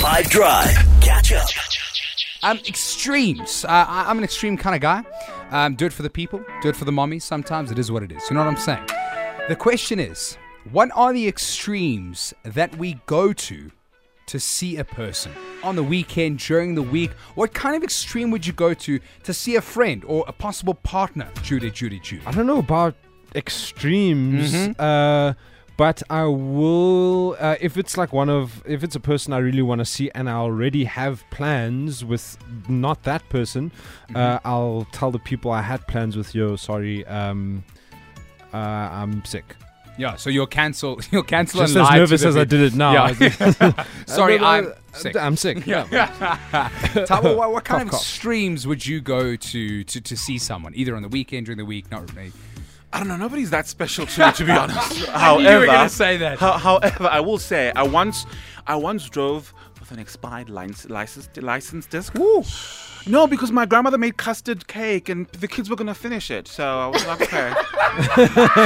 5 Drive. Catch up. Um, extremes. Uh, I- I'm an extreme kind of guy. Um, do it for the people. Do it for the mommies. Sometimes it is what it is. You know what I'm saying? The question is, what are the extremes that we go to to see a person on the weekend, during the week? What kind of extreme would you go to to see a friend or a possible partner? Judy, Judy, Judy. I don't know about extremes, Mm-hmm. uh, but I will. Uh, if it's like one of, if it's a person I really want to see, and I already have plans with not that person, Mm-hmm. uh, I'll tell the people I had plans with. Yo, sorry, um, uh, I'm sick. Yeah, so you'll cancel. You'll cancel Just and as lie nervous as I did it now. Yeah. Sorry, Uh, I'm uh, sick. I'm sick. Yeah. Tabo, what, what kind Cough, of cough. extremes would you go to, to to see someone, either on the weekend, during the week? Not really. I don't know. Nobody's that special to me, to be honest. However, you were gonna say that. ho- however, I will say I once, I once drove with an expired license license, license disc. No, because my grandmother made custard cake and the kids were gonna finish it, so I was like, okay.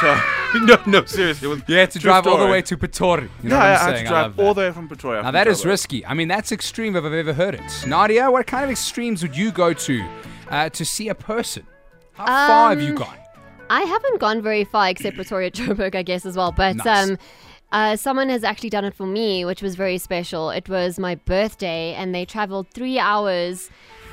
so, no, no, seriously. It was You had to true drive all the way to Pretoria. You know yeah, what I I'm had to drive all the way from Pretoria. Now that is Joburg. risky. I mean, that's extreme if I've ever heard it. Nadia, what kind of extremes would you go to uh, to see a person? How far have you Um, gone? I haven't gone very far except Pretoria Joburg, I guess, as well. But Nice. um, uh, someone has actually done it for me, which was very special. It was my birthday, and they traveled three hours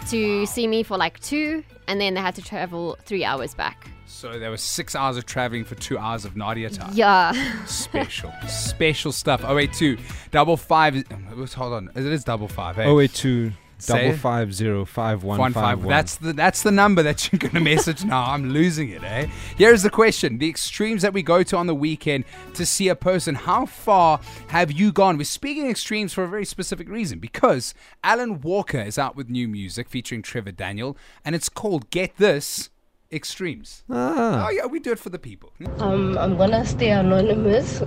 to see me for like two, and then they had to travel three hours back. So there was six hours of traveling for two hours of Nadia time. Yeah. Special, special stuff. Oh wait, two double five. is- Hold on, it is double five. Hey? Oh wait, two Say double it. five zero five one One five five. one. That's the that's the number that you're gonna message now. I'm losing it, eh? Here's the question: the extremes that we go to on the weekend to see a person. How far have you gone? We're speaking extremes for a very specific reason because Alan Walker is out with new music featuring Trevor Daniel, and it's called "Get This." Extremes. ah. Oh yeah, we do it for the people. Um, I'm gonna stay anonymous.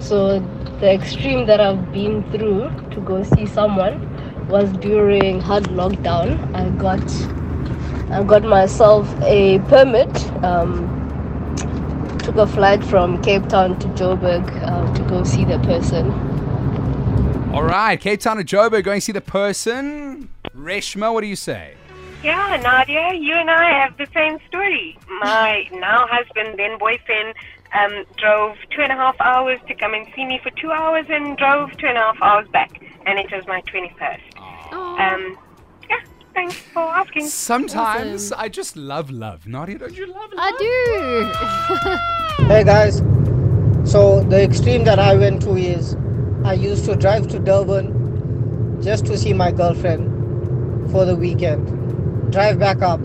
So the extreme that I've been through to go see someone was during hard lockdown. I got I got myself a permit. Um, took a flight from Cape Town to Joburg uh, to go see the person. All right, Cape Town to Joburg, going to see the person. Reshma, what do you say? Yeah, Nadia, you and I have the same story. My now husband, then boyfriend, um, drove two and a half hours to come and see me for two hours and drove two and a half hours back. And it was my 21st. Um, yeah, thanks for asking. Sometimes I just love love. Nadia, don't you love love? I do. Hey guys, so the extreme that I went to is I used to drive to Durban just to see my girlfriend for the weekend, drive back up,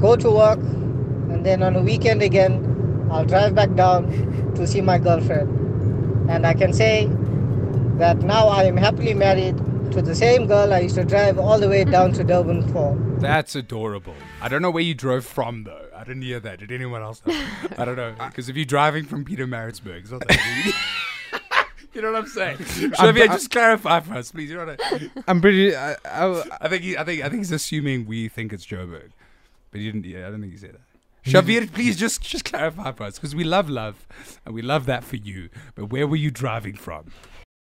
go to work, and then on a weekend again, I'll drive back down to see my girlfriend. And I can say that now I am happily married to the same girl I used to drive all the way down to Durban for. That's adorable. I don't know where you drove from though. I didn't hear that. Did anyone else know? I don't know. Because if you're driving from Pietermaritzburg, it's not that easy. You know what I'm saying? Shavia, just clarify for us, please. You know what I, I'm pretty. I, I, I think he, I think I think he's assuming we think it's Joburg, but he didn't. Yeah, I don't think he said that. Shavir, please just just clarify for us because we love love and we love that for you. But where were you driving from?